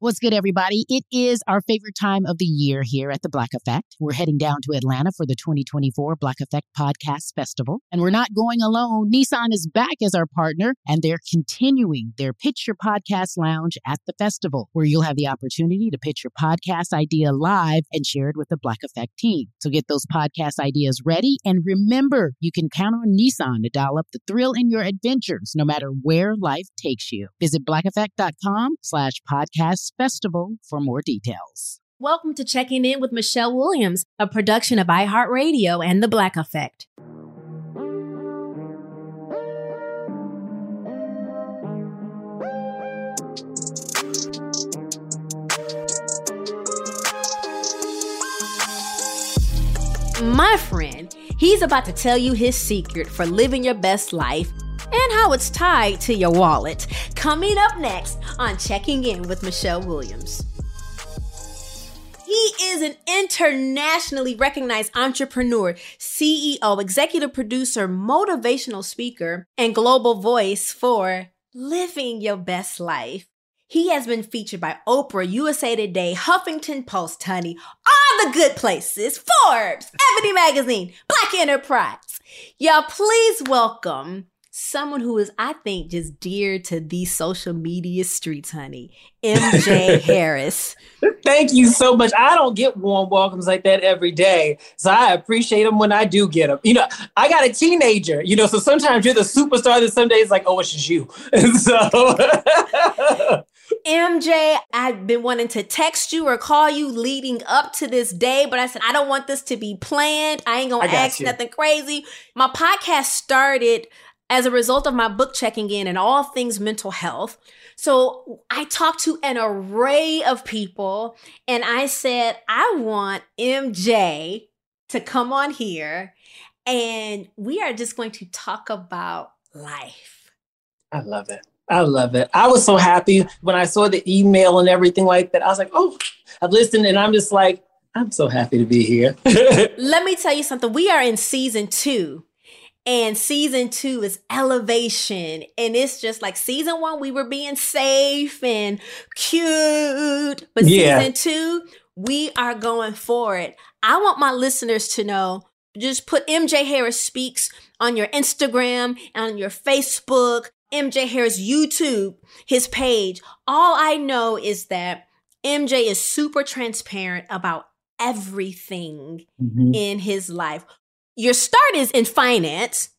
What's good, everybody? It is our favorite time of the year here at the Black Effect. We're heading down to Atlanta for the 2024 Black Effect Podcast Festival. And we're not going alone. Nissan is back as our partner, and they're continuing their Pitch Your Podcast Lounge at the festival, where you'll have the opportunity to pitch your podcast idea live and share it with the Black Effect team. So get those podcast ideas ready. And remember, you can count on Nissan to dial up the thrill in your adventures, no matter where life takes you. Visit blackeffect.com slash Festival for more details. Welcome to Checking In with Michelle Williams, a production of iHeartRadio and The Black Effect. My friend, he's about to tell you his secret for living your best life and how it's tied to your wallet. Coming up next on Checking In with Michelle Williams. He is an internationally recognized entrepreneur, CEO, executive producer, motivational speaker, and global voice for Living Your Best Life. He has been featured by Oprah, USA Today, Huffington Post, honey, all the good places, Forbes, Ebony Magazine, Black Enterprise. Y'all, please welcome someone who is, I think, just dear to these social media streets, honey. MJ Harris. Thank you so much. I don't get warm welcomes like that every day. So I appreciate them when I do get them. You know, I got a teenager, you know, so sometimes you're the superstar that some days like, oh, it's just you. And so MJ, I've been wanting to text you or call you leading up to this day, but I said, I don't want this to be planned. I ain't gonna ask you. nothing crazy. My podcast started as a result of my book checking in and all things mental health. So I talked to an array of people and I said, I want MJ to come on here and we are just going to talk about life. I love it. I love it. I was so happy when I saw the email and everything like that. I was like, oh, I've listened and I'm just like, I'm so happy to be here. Let me tell you something. We are in season two and season two is elevation. And it's just like season one, we were being safe and cute. But yeah. season two, we are going for it. I want my listeners to know just put MJ Harris Speaks on your Instagram, on your Facebook, MJ Harris YouTube, his page. All I know is that MJ is super transparent about everything mm-hmm. in his life your start is in finance.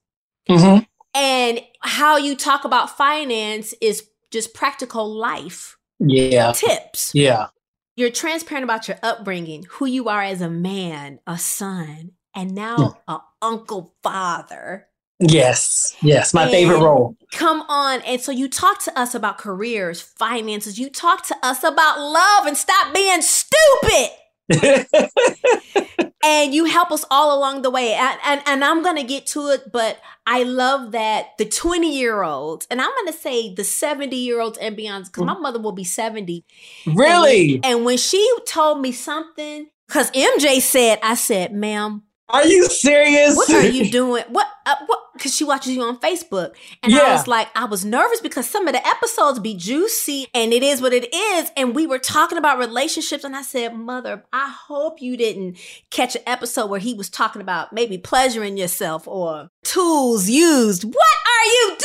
Mm-hmm. And how you talk about finance is just practical life. Yeah. Tips. Yeah. You're transparent about your upbringing, who you are as a man, a son, and now mm. a uncle father. Yes. Yes. My and favorite role. Come on. And so you talk to us about careers, finances. You talk to us about love and stop being stupid. and you help us all along the way. And, and, and I'm going to get to it, but I love that the 20 year olds, and I'm going to say the 70 year olds and beyond, because my mm. mother will be 70. Really? And, and when she told me something, because MJ said, I said, ma'am, are you serious? What are you doing? What? Uh, what? Because she watches you on Facebook, and yeah. I was like, I was nervous because some of the episodes be juicy, and it is what it is. And we were talking about relationships, and I said, Mother, I hope you didn't catch an episode where he was talking about maybe pleasuring yourself or tools used. What are you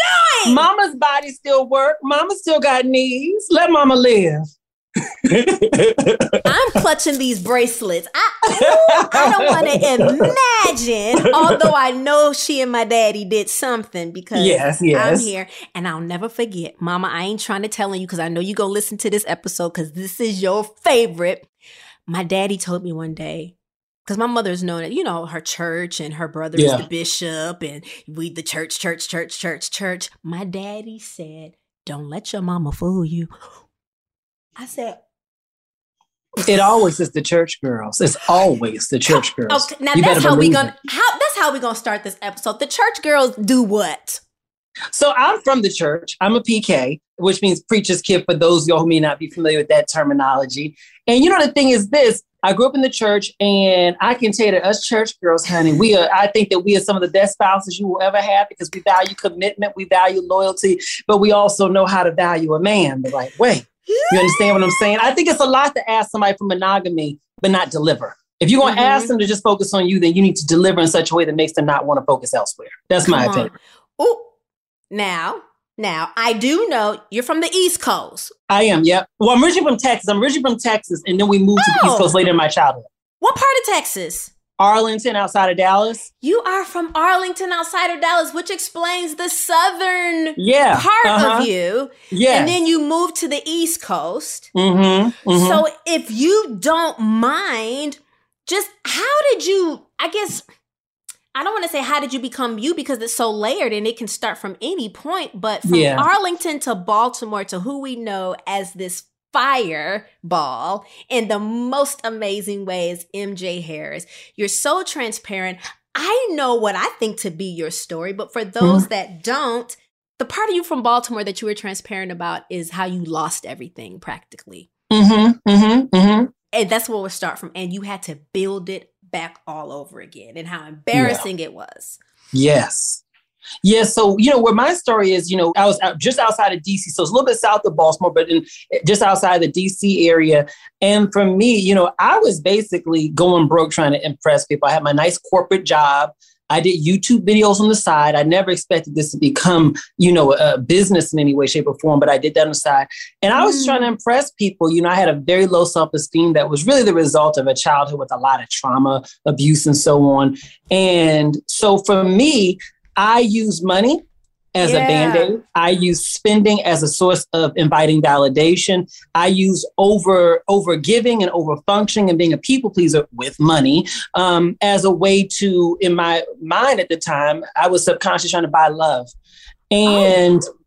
doing? Mama's body still work. Mama still got knees. Let Mama live. I'm clutching these bracelets. I, ooh, I don't want to imagine, although I know she and my daddy did something because yes, yes. I'm here and I'll never forget. Mama, I ain't trying to tell you because I know you go listen to this episode because this is your favorite. My daddy told me one day, because my mother's known it, you know, her church and her brother yeah. is the bishop and we the church, church, church, church, church. My daddy said, Don't let your mama fool you. I said, it always is the church girls. It's always the church girls. Okay, now you that's how we gonna how that's how we gonna start this episode. The church girls do what? So I'm from the church. I'm a PK, which means preacher's kid for those of y'all who may not be familiar with that terminology. And you know the thing is this, I grew up in the church, and I can tell you that us church girls, honey, we are. I think that we are some of the best spouses you will ever have because we value commitment, we value loyalty, but we also know how to value a man the right way. You understand what I'm saying? I think it's a lot to ask somebody for monogamy, but not deliver. If you're going to mm-hmm. ask them to just focus on you, then you need to deliver in such a way that makes them not want to focus elsewhere. That's Come my opinion. Oh, now, now I do know you're from the East Coast. I am. Yep. Well, I'm originally from Texas. I'm originally from Texas, and then we moved oh. to the East Coast oh. later in my childhood. What part of Texas? Arlington, outside of Dallas. You are from Arlington, outside of Dallas, which explains the southern yeah, part uh-huh. of you. Yeah. And then you moved to the East Coast. Mm-hmm, mm-hmm. So if you don't mind, just how did you, I guess, I don't want to say how did you become you because it's so layered and it can start from any point, but from yeah. Arlington to Baltimore to who we know as this fireball in the most amazing ways, MJ Harris. You're so transparent. I know what I think to be your story, but for those mm-hmm. that don't, the part of you from Baltimore that you were transparent about is how you lost everything practically. Mm-hmm, mm-hmm, mm-hmm. And that's where we'll start from. And you had to build it back all over again and how embarrassing yeah. it was. Yes. Yeah, so you know where my story is, you know, I was out, just outside of DC, so it's a little bit south of Baltimore, but in just outside the DC area. And for me, you know, I was basically going broke trying to impress people. I had my nice corporate job. I did YouTube videos on the side. I never expected this to become, you know, a business in any way, shape, or form, but I did that on the side. And I was mm. trying to impress people. You know, I had a very low self esteem that was really the result of a childhood with a lot of trauma, abuse, and so on. And so for me, I use money as yeah. a band-aid. I use spending as a source of inviting validation. I use over over giving and over functioning and being a people pleaser with money um, as a way to, in my mind at the time, I was subconscious trying to buy love. And oh.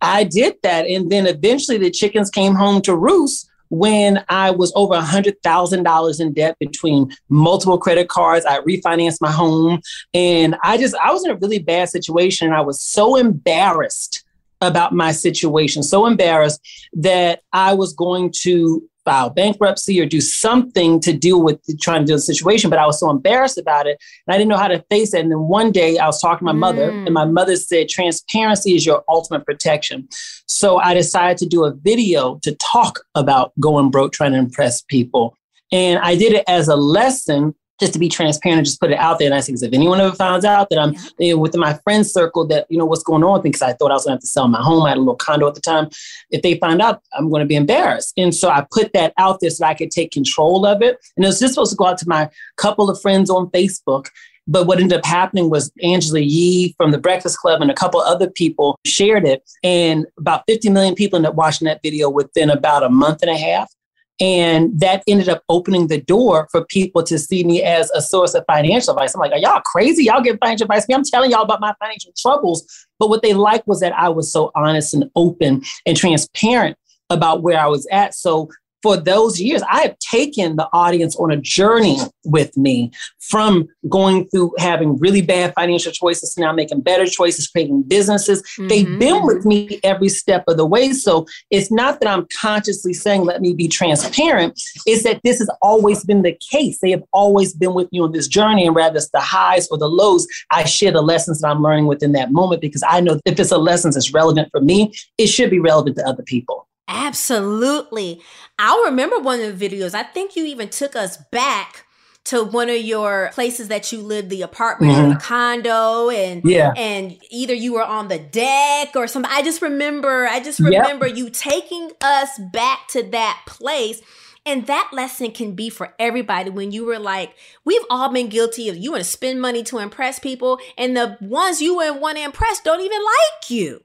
I did that. And then eventually the chickens came home to roost when I was over $100,000 in debt between multiple credit cards. I refinanced my home and I just, I was in a really bad situation. And I was so embarrassed about my situation, so embarrassed that I was going to file bankruptcy or do something to deal with the, trying to deal with the situation. But I was so embarrassed about it and I didn't know how to face it. And then one day I was talking to my mm. mother, and my mother said, Transparency is your ultimate protection. So I decided to do a video to talk about going broke, trying to impress people. And I did it as a lesson just to be transparent and just put it out there. And I said, if anyone ever finds out that I'm you know, within my friend circle that, you know, what's going on because I thought I was gonna have to sell my home. I had a little condo at the time. If they find out, I'm gonna be embarrassed. And so I put that out there so I could take control of it. And it was just supposed to go out to my couple of friends on Facebook. But what ended up happening was Angela Yee from the Breakfast Club and a couple other people shared it. And about 50 million people ended up watching that video within about a month and a half. And that ended up opening the door for people to see me as a source of financial advice. I'm like, are y'all crazy? Y'all give financial advice? I'm telling y'all about my financial troubles. But what they liked was that I was so honest and open and transparent about where I was at. So for those years, I have taken the audience on a journey with me from going through having really bad financial choices to now making better choices, creating businesses. Mm-hmm. They've been with me every step of the way. So it's not that I'm consciously saying, let me be transparent. It's that this has always been the case. They have always been with you on this journey. And rather it's the highs or the lows, I share the lessons that I'm learning within that moment because I know if it's a lesson that's relevant for me, it should be relevant to other people. Absolutely. I'll remember one of the videos. I think you even took us back to one of your places that you lived, the apartment mm-hmm. or the condo, and yeah, and either you were on the deck or something. I just remember, I just remember yep. you taking us back to that place. And that lesson can be for everybody when you were like, we've all been guilty of you want to spend money to impress people, and the ones you want to impress don't even like you.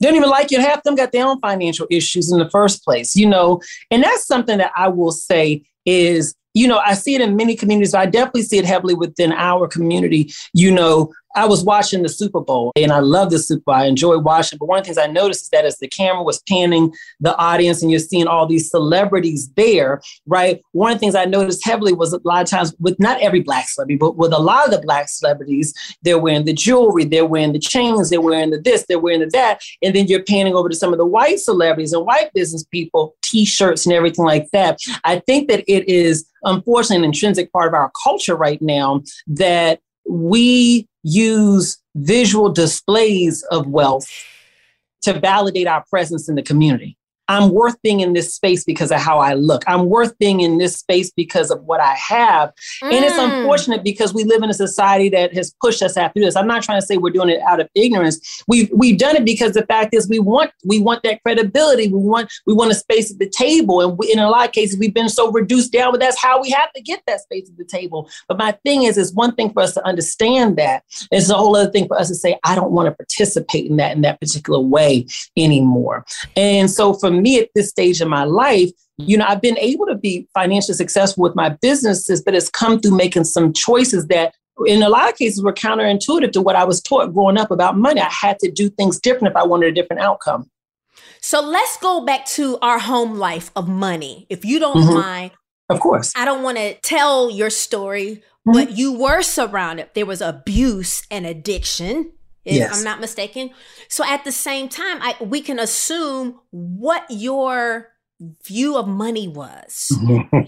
They don't even like you. Half them got their own financial issues in the first place, you know. And that's something that I will say is, you know, I see it in many communities. I definitely see it heavily within our community. You know, I was watching the Super Bowl and I love the Super Bowl. I enjoy watching. But one of the things I noticed is that as the camera was panning the audience and you're seeing all these celebrities there, right? One of the things I noticed heavily was a lot of times with not every black celebrity, but with a lot of the black celebrities, they're wearing the jewelry, they're wearing the chains, they're wearing the this, they're wearing the that. And then you're panning over to some of the white celebrities and white business people, t-shirts and everything like that. I think that it is unfortunately an intrinsic part of our culture right now that we use visual displays of wealth to validate our presence in the community. I'm worth being in this space because of how I look. I'm worth being in this space because of what I have. Mm. And it's mm. unfortunate because we live in a society that has pushed us after this. I'm not trying to say we're doing it out of ignorance. We've we've done it because the fact is we want we want that credibility. We want we want a space at the table. And we, in a lot of cases we've been so reduced down, but that's how we have to get that space at the table. But my thing is, it's one thing for us to understand that. It's a whole other thing for us to say, I don't want to participate in that in that particular way anymore. And so for me at this stage in my life, you know, I've been able to be financially successful with my businesses, but it's come through making some choices that in a lot of cases were counterintuitive to what I was taught growing up about money. I had to do things different if I wanted a different outcome. So let's go back to our home life of money, if you don't mm-hmm. mind. Of course. I don't want to tell your story, mm-hmm. but you were surrounded. There was abuse and addiction if yes. I'm not mistaken. So at the same time, I, we can assume what your view of money was.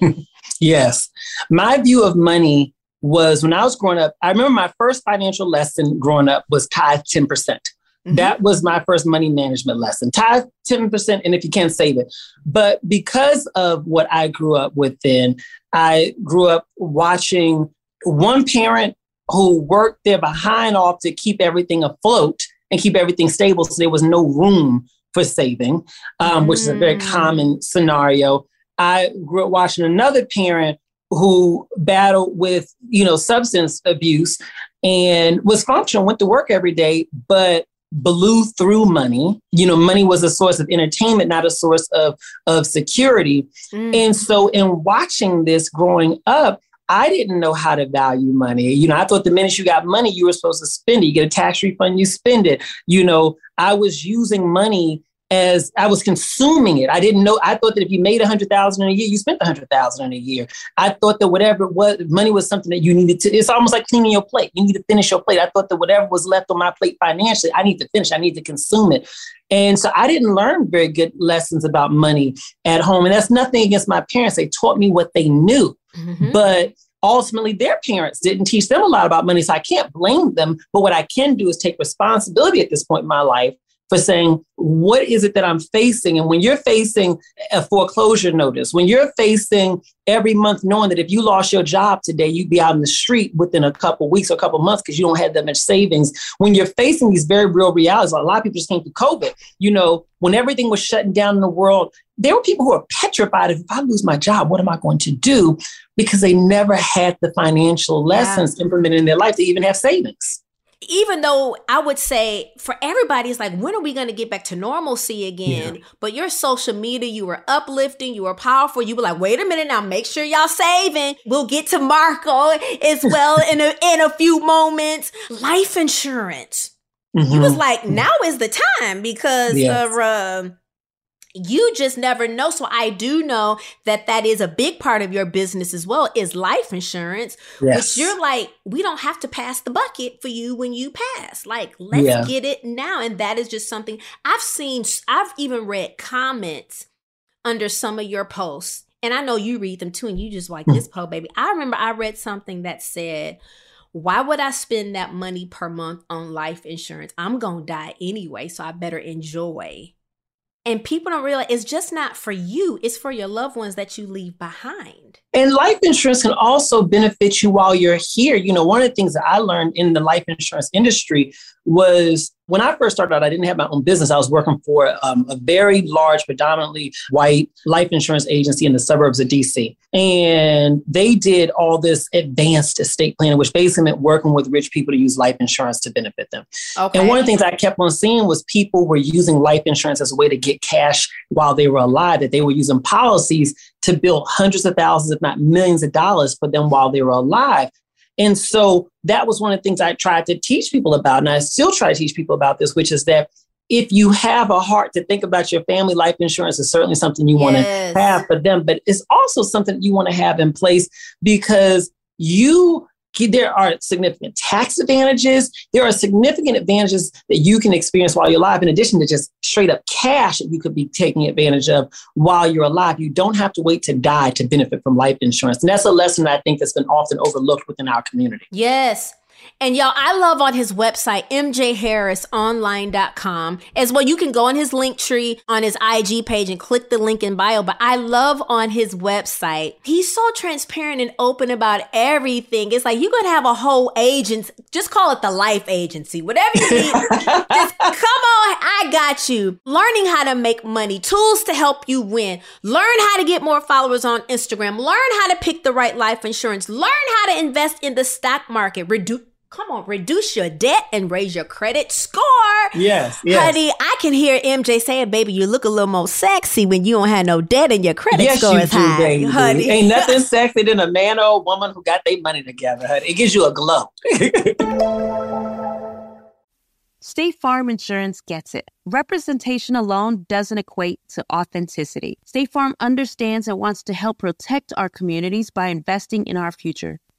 yes. My view of money was when I was growing up, I remember my first financial lesson growing up was tithe 10%. percent mm hmm That was my first money management lesson. Tithe 10%, and if you can't save it. But because of what I grew up within, I grew up watching one parent who worked their behind off to keep everything afloat and keep everything stable. So there was no room for saving, um, which is a very mm. common scenario. I grew up watching another parent who battled with, you know, substance abuse and was functional, went to work every day, but blew through money. You know, money was a source of entertainment, not a source of, of security. Mm. And so in watching this growing up, I didn't know how to value money. You know, I thought the minute you got money, you were supposed to spend it. You get a tax refund, you spend it. You know, I was using money as I was consuming it. I didn't know. I thought that if you made a hundred thousand in a year, you spent a hundred thousand in a year. I thought that whatever it was, money was something that you needed to. It's almost like cleaning your plate. You need to finish your plate. I thought that whatever was left on my plate financially, I need to finish. I need to consume it. And so I didn't learn very good lessons about money at home. And that's nothing against my parents. They taught me what they knew. Mm-hmm. But ultimately their parents didn't teach them a lot about money. So I can't blame them. But what I can do is take responsibility at this point in my life for saying, what is it that I'm facing? And when you're facing a foreclosure notice, when you're facing every month knowing that if you lost your job today, you'd be out in the street within a couple weeks or a couple months because you don't have that much savings. When you're facing these very real realities, a lot of people just came through COVID, you know, when everything was shutting down in the world, there were people who were petrified if I lose my job, what am I going to do? Because they never had the financial lessons yeah. implemented in their life to even have savings even though I would say for everybody, it's like, when are we going to get back to normalcy again? Yeah. But your social media, you were uplifting, you were powerful. You were like, wait a minute now, make sure y'all saving. We'll get to Marco as well in a, in a few moments. Life insurance. Mm-hmm. He was like, now is the time because yes. of, uh, you just never know. So I do know that that is a big part of your business as well is life insurance, yes. which you're like, we don't have to pass the bucket for you when you pass. Like, let's yeah. get it now. And that is just something I've seen. I've even read comments under some of your posts. And I know you read them too, and you just like mm. this po baby. I remember I read something that said, why would I spend that money per month on life insurance? I'm gonna die anyway, so I better enjoy and people don't realize it's just not for you, it's for your loved ones that you leave behind. And life insurance can also benefit you while you're here. You know, one of the things that I learned in the life insurance industry was when I first started out, I didn't have my own business. I was working for um, a very large, predominantly white life insurance agency in the suburbs of DC. And they did all this advanced estate planning, which basically meant working with rich people to use life insurance to benefit them. Okay. And one of the things I kept on seeing was people were using life insurance as a way to get cash while they were alive, that they were using policies to build hundreds of thousands, if not millions of dollars for them while they were alive. And so that was one of the things I tried to teach people about. And I still try to teach people about this, which is that if you have a heart to think about your family life insurance is certainly something you want to have for them but it's also something you want to have in place because you there are significant tax advantages. There are significant advantages that you can experience while you're alive, in addition to just straight up cash that you could be taking advantage of while you're alive. You don't have to wait to die to benefit from life insurance. And that's a lesson I think that's been often overlooked within our community. Yes. And y'all, I love on his website, mjharrisonline.com. As well, you can go on his link tree on his IG page and click the link in bio. But I love on his website, he's so transparent and open about everything. It's like you could have a whole agency, just call it the life agency, whatever you need. just come on, I got you. Learning how to make money, tools to help you win, learn how to get more followers on Instagram, learn how to pick the right life insurance, learn how to invest in the stock market, reduce Come on, reduce your debt and raise your credit score. Yes, yes. Honey, I can hear MJ saying, baby, you look a little more sexy when you don't have no debt and your credit yes, score is do, high. Baby. Honey. Ain't nothing sexy than a man or a woman who got their money together, honey. It gives you a glow. State Farm Insurance gets it. Representation alone doesn't equate to authenticity. State Farm understands and wants to help protect our communities by investing in our future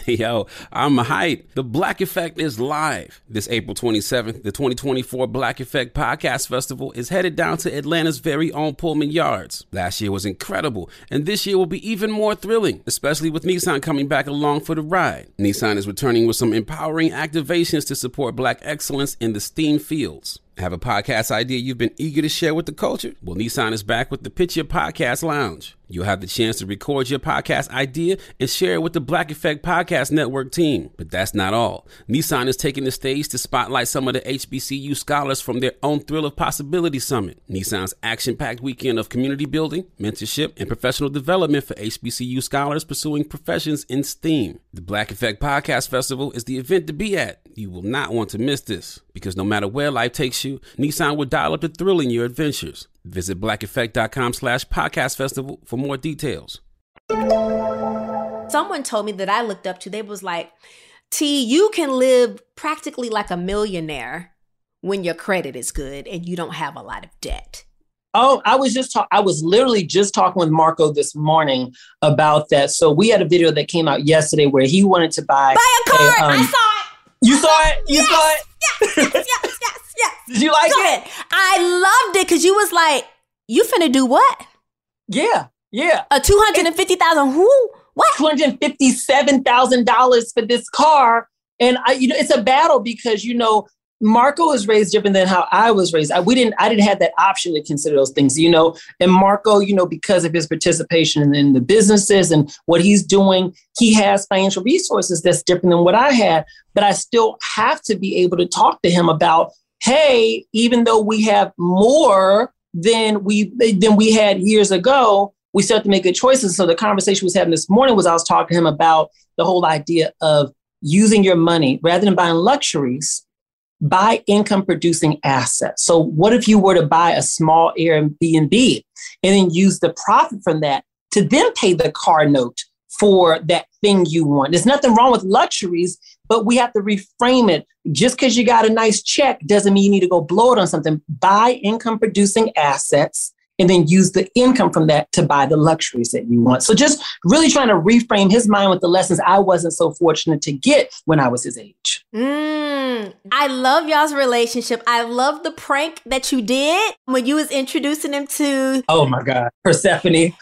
Yo, I'm hype. The Black Effect is live. This April 27th, the 2024 Black Effect Podcast Festival is headed down to Atlanta's very own Pullman Yards. Last year was incredible, and this year will be even more thrilling, especially with Nissan coming back along for the ride. Nissan is returning with some empowering activations to support black excellence in the STEAM fields. Have a podcast idea you've been eager to share with the culture? Well, Nissan is back with the Pitch Your Podcast Lounge. You'll have the chance to record your podcast idea and share it with the Black Effect Podcast Network team. But that's not all. Nissan is taking the stage to spotlight some of the HBCU scholars from their own Thrill of Possibility Summit. Nissan's action packed weekend of community building, mentorship, and professional development for HBCU scholars pursuing professions in STEAM. The Black Effect Podcast Festival is the event to be at. You will not want to miss this because no matter where life takes you, Nissan will dial up the thrill in your adventures. Visit blackeffect.com slash podcast festival for more details. Someone told me that I looked up to, they was like, T, you can live practically like a millionaire when your credit is good and you don't have a lot of debt. Oh, I was just talking. I was literally just talking with Marco this morning about that. So we had a video that came out yesterday where he wanted to buy buy a car. A, um, I saw it. You saw it. You yes, saw it. Yes, yes, yes, yes, yes. Did you like Go it? ahead. I loved it because you was like, you finna do what? Yeah, yeah. A two hundred and fifty thousand? Who? What? Two hundred fifty-seven thousand dollars for this car, and I, you know, it's a battle because you know Marco was raised different than how I was raised. I, we didn't, I didn't have that option to consider those things, you know. And Marco, you know, because of his participation in, in the businesses and what he's doing, he has financial resources that's different than what I had. But I still have to be able to talk to him about, hey, even though we have more than we than we had years ago, we still have to make good choices. So the conversation was having this morning was I was talking to him about the whole idea of using your money rather than buying luxuries buy income producing assets. So, what if you were to buy a small Airbnb and then use the profit from that to then pay the car note for that thing you want? There's nothing wrong with luxuries, but we have to reframe it. Just because you got a nice check doesn't mean you need to go blow it on something. Buy income producing assets and then use the income from that to buy the luxuries that you want. So just really trying to reframe his mind with the lessons I wasn't so fortunate to get when I was his age. Mm, I love y'all's relationship. I love the prank that you did when you was introducing him to Oh my God, Persephone. he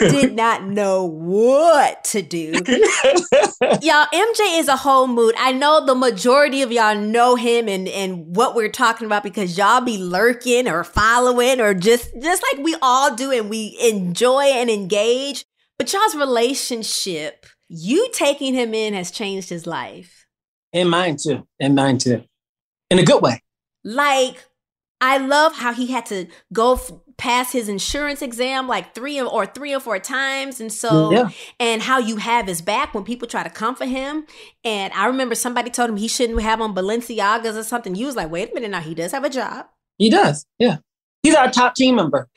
did not know what to do. y'all, MJ is a whole mood. I know the majority of y'all know him and, and what we're talking about because y'all be lurking or following or just just like we all do and we enjoy and engage. But y'all's relationship, you taking him in has changed his life. And mine too. And mine too. In a good way. Like, I love how he had to go f- pass his insurance exam like three or three or four times. And so, mm, yeah. and how you have his back when people try to comfort him. And I remember somebody told him he shouldn't have on Balenciagas or something. You was like, wait a minute, now he does have a job. He does. Yeah. He's our top team member.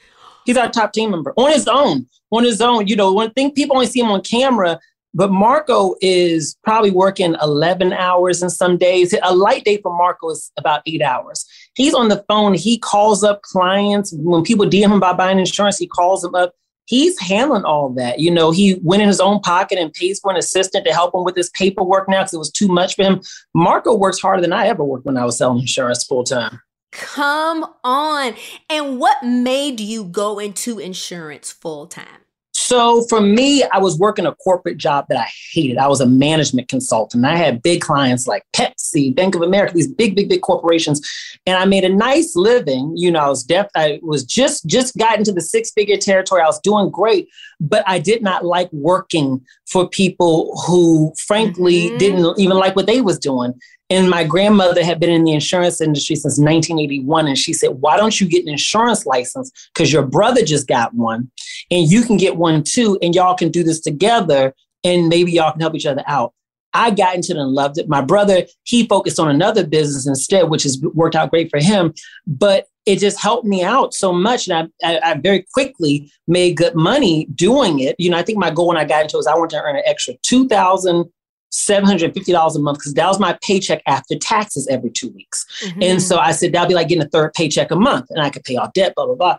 He's our top team member on his own. On his own. You know, one thing people only see him on camera but Marco is probably working 11 hours in some days. A light day for Marco is about eight hours. He's on the phone. He calls up clients. When people DM him about buying insurance, he calls them up. He's handling all that. You know, he went in his own pocket and pays for an assistant to help him with his paperwork now because it was too much for him. Marco works harder than I ever worked when I was selling insurance full time. Come on. And what made you go into insurance full time? So for me, I was working a corporate job that I hated. I was a management consultant. I had big clients like Pepsi, Bank of America, these big, big, big corporations, and I made a nice living. You know, I was def- I was just just got into the six figure territory. I was doing great, but I did not like working for people who, frankly, mm-hmm. didn't even like what they was doing. And my grandmother had been in the insurance industry since 1981. And she said, Why don't you get an insurance license? Because your brother just got one and you can get one too. And y'all can do this together and maybe y'all can help each other out. I got into it and loved it. My brother, he focused on another business instead, which has worked out great for him. But it just helped me out so much. And I, I, I, very quickly made good money doing it. You know, I think my goal when I got into it was I wanted to earn an extra 2000 $750 a month because that was my paycheck after taxes every two weeks. Mm-hmm. And so I said, that'll be like getting a third paycheck a month and I could pay off debt, blah, blah, blah.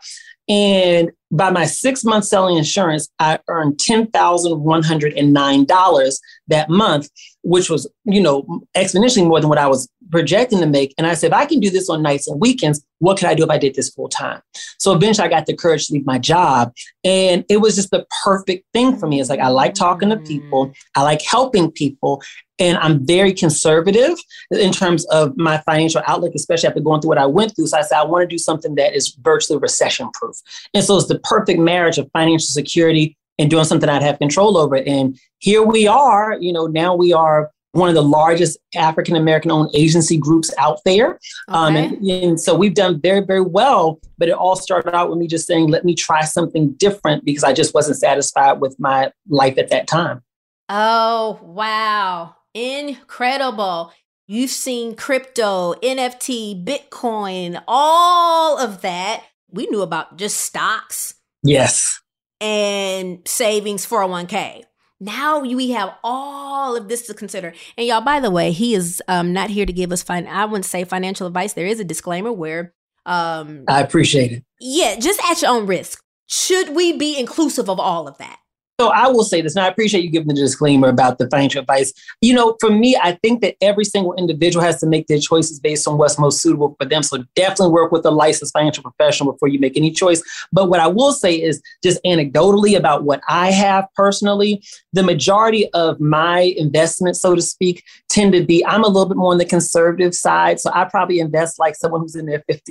And by my six months selling insurance, I earned $10,109 that month, which was, you know, exponentially more than what I was projecting to make. And I said, if I can do this on nights and weekends, what could I do if I did this full time? So eventually I got the courage to leave my job. And it was just the perfect thing for me. It's like, I like talking to people, mm. I like helping people. And I'm very conservative in terms of my financial outlook, especially after going through what I went through. So I said, I want to do something that is virtually recession proof. And so it's the perfect marriage of financial security and doing something I'd have control over. And here we are, you know, now we are one of the largest African American owned agency groups out there. Um, okay. Um, and, and, so we've done very, very well. But it all started out with me just saying, let me try something different because I just wasn't satisfied with my life at that time. Oh, wow. Incredible. You've seen crypto, NFT, Bitcoin, all of that. We knew about just stocks. Yes. And savings 401k. Now we have all of this to consider. And y'all, by the way, he is um, not here to give us fine. I wouldn't say financial advice. There is a disclaimer where um, I appreciate it. Yeah, just at your own risk. Should we be inclusive of all of that? So I will say this, and I appreciate you giving the disclaimer about the financial advice. You know, for me, I think that every single individual has to make their choices based on what's most suitable for them. So definitely work with a licensed financial professional before you make any choice. But what I will say is just anecdotally about what I have personally, the majority of my investments, so to speak, tend to be, I'm a little bit more on the conservative side. So I probably invest like someone who's in their 50s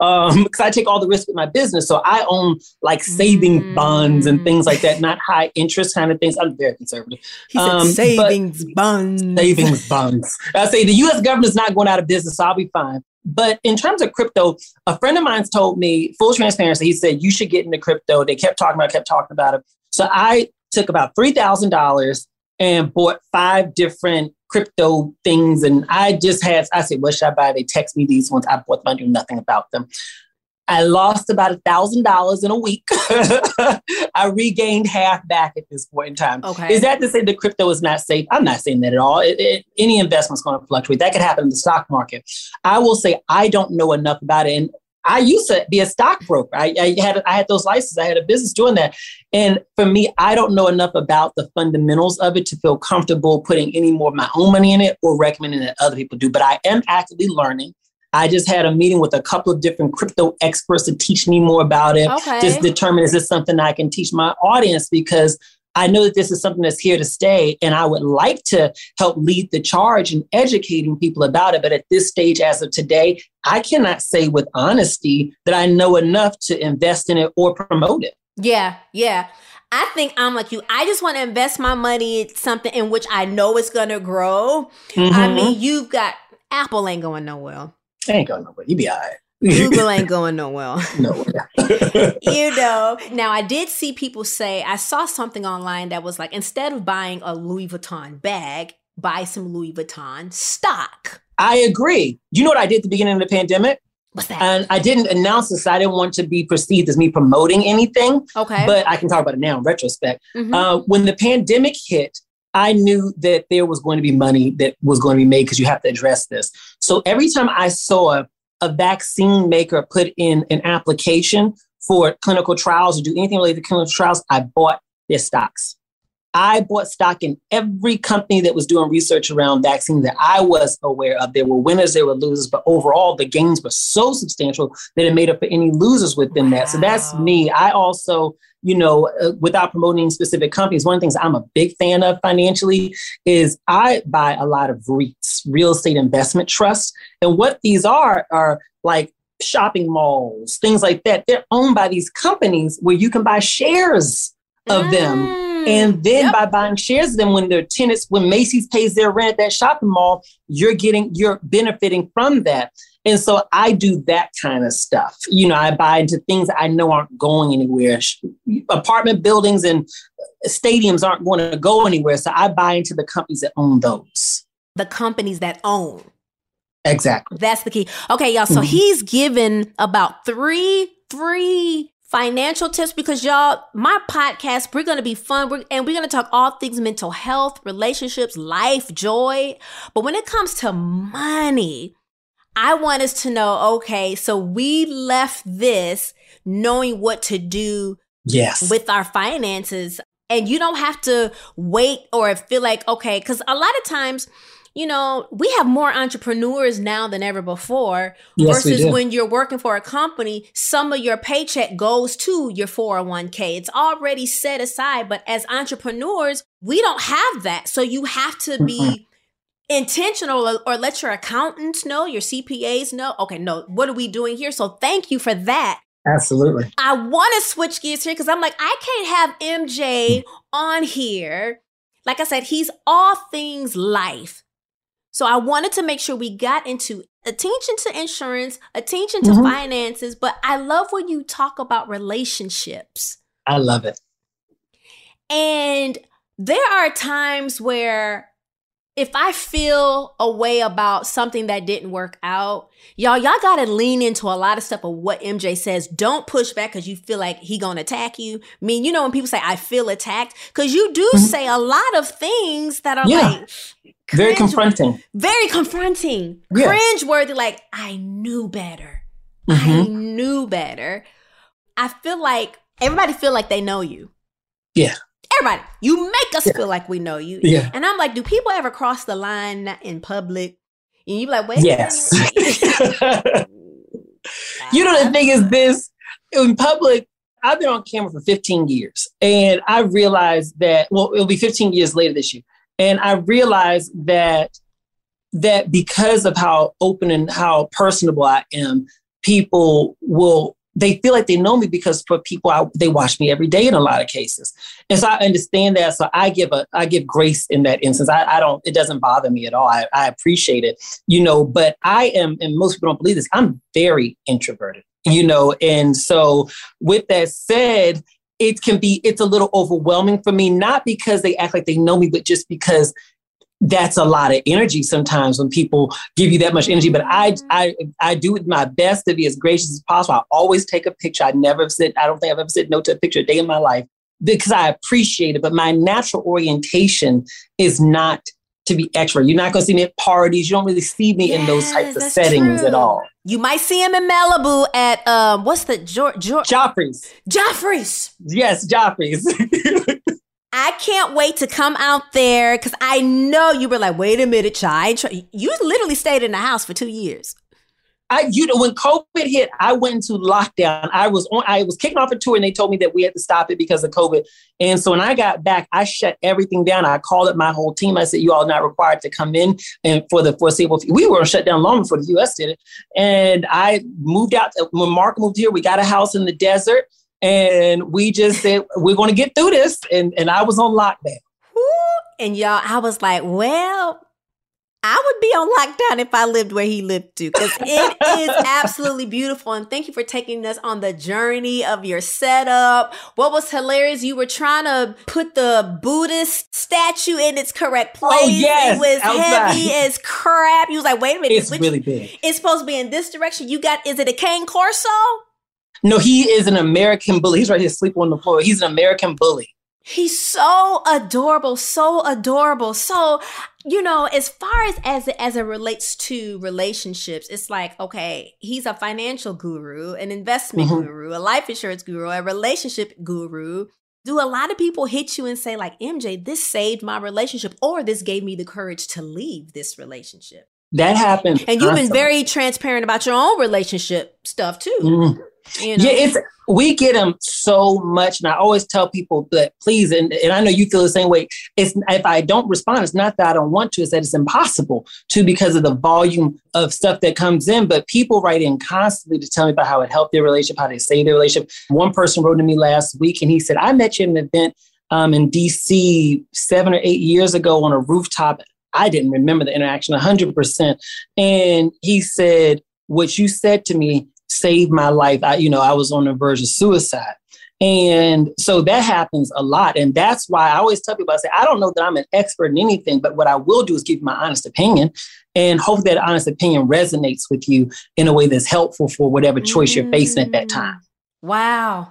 because um, I take all the risk with my business. So I own like saving mm. bonds and things like that, not high high interest kind of things. I'm very conservative. He said um, savings bonds. Savings bonds. I say the U.S. government's not going out of business, so I'll be fine. But in terms of crypto, a friend of mine's told me, full transparency, he said, you should get into crypto. They kept talking about it, kept talking about it. So I took about $3,000 and bought five different crypto things. And I just had, I said, what should I buy? They text me these ones. I bought them. I knew nothing about them. I lost about a thousand dollars in a week. I regained half back at this point in time. Okay. Is that to say the crypto is not safe? I'm not saying that at all. It, it, any investment is going to fluctuate. That could happen in the stock market. I will say I don't know enough about it. And I used to be a stockbroker. I, I had I had those licenses. I had a business doing that. And for me, I don't know enough about the fundamentals of it to feel comfortable putting any more of my own money in it or recommending that other people do. But I am actively learning. I just had a meeting with a couple of different crypto experts to teach me more about it. Okay. Just determine is this something I can teach my audience because I know that this is something that's here to stay, and I would like to help lead the charge in educating people about it. But at this stage, as of today, I cannot say with honesty that I know enough to invest in it or promote it. Yeah, yeah. I think I'm like you. I just want to invest my money in something in which I know it's going to grow. I Mhm. mean, you've got Apple ain't going nowhere. Ain't going nowhere. You be all right. Google ain't going nowhere. nowhere. you know. Now, I did see people say, I saw something online that was like, instead of buying a Louis Vuitton bag, buy some Louis Vuitton stock. I agree. You know what I did at the beginning of the pandemic? What's that? And I didn't announce this. I didn't want to be perceived as me promoting anything, okay. but I can talk about it now in retrospect. Mhm. Uh, when the pandemic hit, I knew that there was going to be money that was going to be made because you have to address this. So every time I saw a vaccine maker put in an application for clinical trials or do anything related to clinical trials, I bought their stocks. I bought stock in every company that was doing research around vaccines that I was aware of. There were winners, there were losers, but overall the gains were so substantial that it made up for any losers within that. So that's me. I also, you know, uh, without promoting specific companies, one of the things I'm a big fan of financially is I buy a lot of REITs, real estate investment trusts. And what these are are like shopping malls, things like that. They're owned by these companies where you can buy shares of them. Mm. And then Yep. by buying shares of them, when their tenants, when Macy's pays their rent at that shopping mall, you're getting, you're benefiting from that. And so I do that kind of stuff. You know, I buy into things I know aren't going anywhere. Apartment buildings and stadiums aren't going to go anywhere. So I buy into the companies that own those. the companies that own. Exactly. That's the key. Okay, y'all. So Mhm. he's given about three free financial tips because y'all, my podcast, we're gonna be fun. We're, and we're gonna talk all things mental health, relationships, life, joy. But when it comes to money, I want us to know, okay, so we left this knowing what to do Yes. with our finances. And you don't have to wait or feel like okay because a lot of times you know we have more entrepreneurs now than ever before yes, versus when you're working for a company some of your paycheck goes to your 401k it's already set aside but as entrepreneurs we don't have that. So you have to be intentional or, or let your accountants know your cpas know okay no what are we doing here so thank you for that Absolutely. I want to switch gears here because I'm like, I can't have MJ on here. Like I said, he's all things life. So I wanted to make sure we got into attention to insurance, attention to Mhm. finances, but I love when you talk about relationships. I love it. And there are times where if I feel a way about something that didn't work out, y'all, y'all gotta lean into a lot of stuff of what MJ says. Don't push back because you feel like he gonna attack you. I mean, you know when people say I feel attacked, because you do Mhm. say a lot of things that are Yeah. like Very confronting. very confronting, Yeah. cringe worthy. Like I knew better. I Mhm. knew better. I feel like everybody feel like they know you. Yeah. Everybody, you make us Yeah. feel like we know you. Yeah. And I'm like, do people ever cross the line in public? And you be like, wait. Yes. you know, the thing is this in public, I've been on camera for 15 years and I realized that, well, it'll be 15 years later this year. And I realized that that because of how open and how personable I am, people will they feel like they know me because for people I, they watch me every day in a lot of cases. And so i understand that. So i give a i give grace in that instance. I, I don't it doesn't bother me at all. I, I appreciate it you know but i am and most people don't believe this i'm very introverted you know and so with that said it can be it's a little overwhelming for me not because they act like they know me but just because that's a lot of energy sometimes when people give you that much energy. But I, I, I do my best to be as gracious as possible. I always take a picture. I never said, I don't think I've ever said no to a picture a day in my life because I appreciate it. But my natural orientation is not to be extra. You're not going to see me at parties. You don't really see me in those types of settings true. at all. You might see him in Malibu at um, what's the George George Geoffrey's. Geoffrey's. Yes, Geoffrey's. I can't wait to come out there because I know you were like, wait a minute, child. You literally stayed in the house for two years. I, you know, when COVID hit, I went into lockdown. I was on, I was kicking off a tour and they told me that we had to stop it because of COVID. And so when I got back, I shut everything down. I called up my whole team. I said, you all are not required to come in and for the foreseeable, we were shut down long before the US did it. And I moved out when Mark moved here, we got a house in the desert and we just said, we're going to get through this. And, and I was on lockdown. And y'all, I was like, well, I would be on lockdown if I lived where he lived too, because it is absolutely beautiful. And thank you for taking us on the journey of your setup. What was hilarious, you were trying to put the Buddhist statue in its correct oh, place. Oh, yes, it was outside. heavy as crap. You was like, wait a minute. It's which, really big. It's supposed to be in this direction. You got, is it a cane corso? No, he is an American bully. He's right here sleeping on the floor. He's an American bully. He's so adorable, so adorable. So, you know, as far as as as it relates to relationships, it's like, okay, he's a financial guru, an investment mm-hmm. guru, a life insurance guru, a relationship guru. Do a lot of people hit you and say like, "MJ, this saved my relationship or this gave me the courage to leave this relationship?" That happened. And you've been very transparent about your own relationship stuff too. Mm-hmm. You know? Yeah, it's we get them so much, and I always tell people that please, and, and I know you feel the same way. It's if I don't respond, it's not that I don't want to; it's that it's impossible to because of the volume of stuff that comes in. But people write in constantly to tell me about how it helped their relationship, how they saved their relationship. One person wrote to me last week, and he said, "I met you at an event um, in DC seven or eight years ago on a rooftop. I didn't remember the interaction 100%. And he said, What you said to me saved my life. I, you know, I was on the verge of suicide. And so that happens a lot. And that's why I always tell people, I say, I don't know that I'm an expert in anything, but what I will do is give my honest opinion and hope that honest opinion resonates with you in a way that's helpful for whatever choice you're facing at that time. Mm. Wow.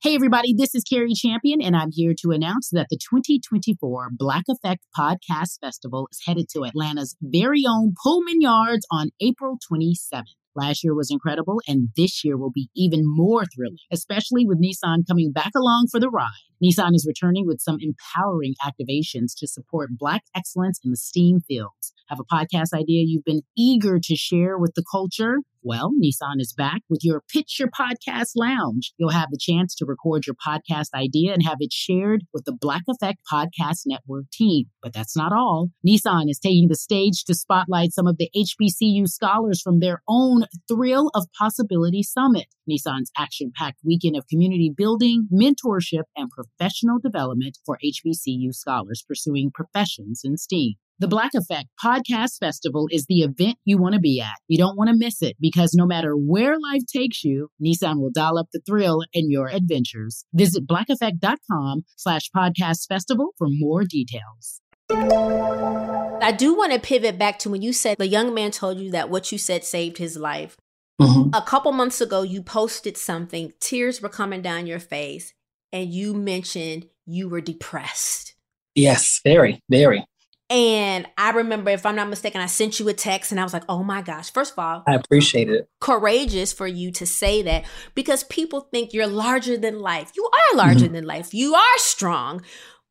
Hey, everybody, this is Cari Champion, and I'm here to announce that the 2024 Black Effect Podcast Festival is headed to Atlanta's very own Pullman Yards on April 27th. Last year was incredible, and this year will be even more thrilling, especially with Nissan coming back along for the ride. Nissan is returning with some empowering activations to support Black excellence in the STEAM fields. Have a podcast idea you've been eager to share with the culture? Well, Nissan is back with your Pitch Your Podcast Lounge. You'll have the chance to record your podcast idea and have it shared with the Black Effect Podcast Network team. But that's not all. Nissan is taking the stage to spotlight some of the HBCU scholars from their own Thrill of Possibility Summit. Nissan's action packed weekend of community building, mentorship, and professional development for HBCU scholars pursuing professions in STEAM. The Black Effect Podcast Festival is the event you want to be at. You don't want to miss it because no matter where life takes you, Nissan will dial up the thrill in your adventures. Visit blackeffect.com slash podcast festival for more details. I do want to pivot back to when you said the young man told you that what you said saved his life. Mm-hmm. A couple months ago, you posted something, tears were coming down your face, and you mentioned you were depressed. Yes, very, very. And I remember, if I'm not mistaken, I sent you a text and I was like, oh my gosh, first of all, I appreciate it. Courageous for you to say that because people think you're larger than life. You are larger mm-hmm. than life. You are strong.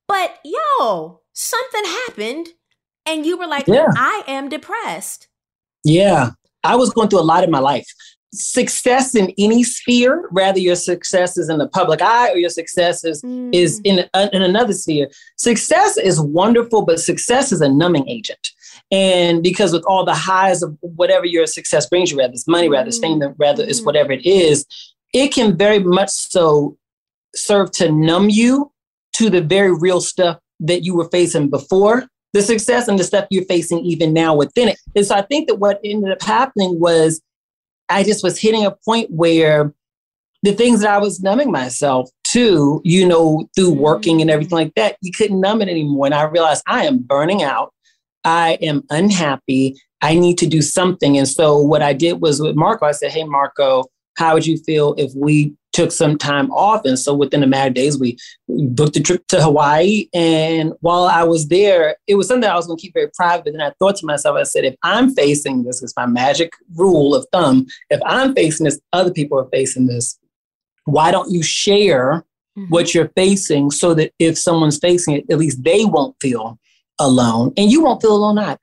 But yo, something happened and you were like, yeah. I am depressed. Yeah. I was going through a lot in my life. Success in any sphere, rather your success is in the public eye or your success is, mm. is in, uh, in another sphere. Success is wonderful, but success is a numbing agent. And because with all the highs of whatever your success brings you, whether it's money, rather it's fame, rather it's mm. whatever it is, it can very much so serve to numb you to the very real stuff that you were facing before the success and the stuff you're facing even now within it. And so I think that what ended up happening was I just was hitting a point where the things that I was numbing myself to, you know, through mm-hmm. working and everything like that, you couldn't numb it anymore. And I realized I am burning out. I am unhappy. I need to do something. And so what I did was with Marco, I said, Hey, Marco, how would you feel if we took some time off. And so within a matter of days, we, booked a trip to Hawaii. And while I was there, it was something I was going to keep very private. But then I thought to myself, I said, if I'm facing this, it's my magic rule of thumb. If I'm facing this, other people are facing this. Why don't you share mm-hmm. what you're facing so that if someone's facing it, at least they won't feel alone and you won't feel alone either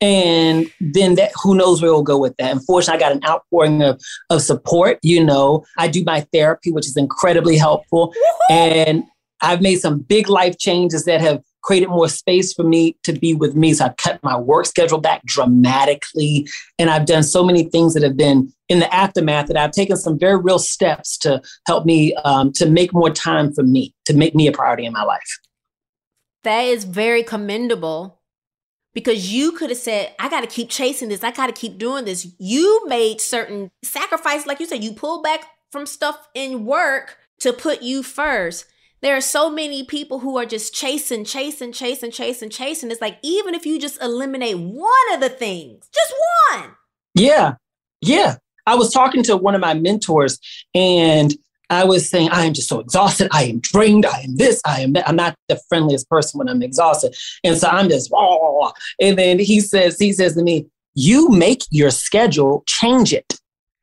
and then that who knows where we'll go with that. Unfortunately i got an outpouring of, of support you know. I do my therapy which is incredibly helpful. And i've made some big life changes that have created more space for me to be with me. So i've cut my work schedule back dramatically. And i've done so many things that have been in the aftermath that i've taken some very real steps to help me um, to make more time for me to make me a priority in my life. That is very commendable because you could have said, I got to keep chasing this. I got to keep doing this. You made certain sacrifices. Like you said, you pull back from stuff in work to put you first. There are so many people who are just chasing, chasing, chasing, chasing, chasing. It's like, even if you just eliminate one of the things, just one. Yeah. Yeah. I was talking to one of my mentors and I was saying, I am just so exhausted. I am drained. I am this. I am that. I'm not the friendliest person when I'm exhausted. And so I'm just, oh. and then he says, he says to me, you make your schedule, change it.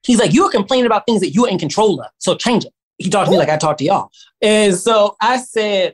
He's like, you are complaining about things that you're in control of. So change it. He talked to me like I talked to y'all. And so I said,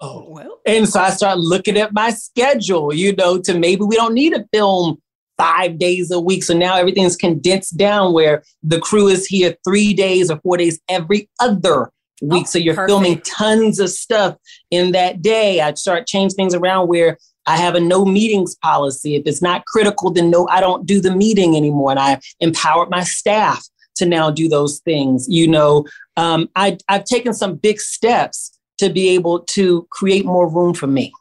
oh, well. And so I started looking at my schedule, you know, to maybe we don't need a film five days a week. So now everything's condensed down where the crew is here three days or four days every other week. Oh, so you're perfect. filming tons of stuff in that day. I start change things around where I have a no meetings policy. If it's not critical, then no, I don't do the meeting anymore. And I empowered my staff to now do those things. You know, um, I, I've taken some big steps to be able to create more room for me.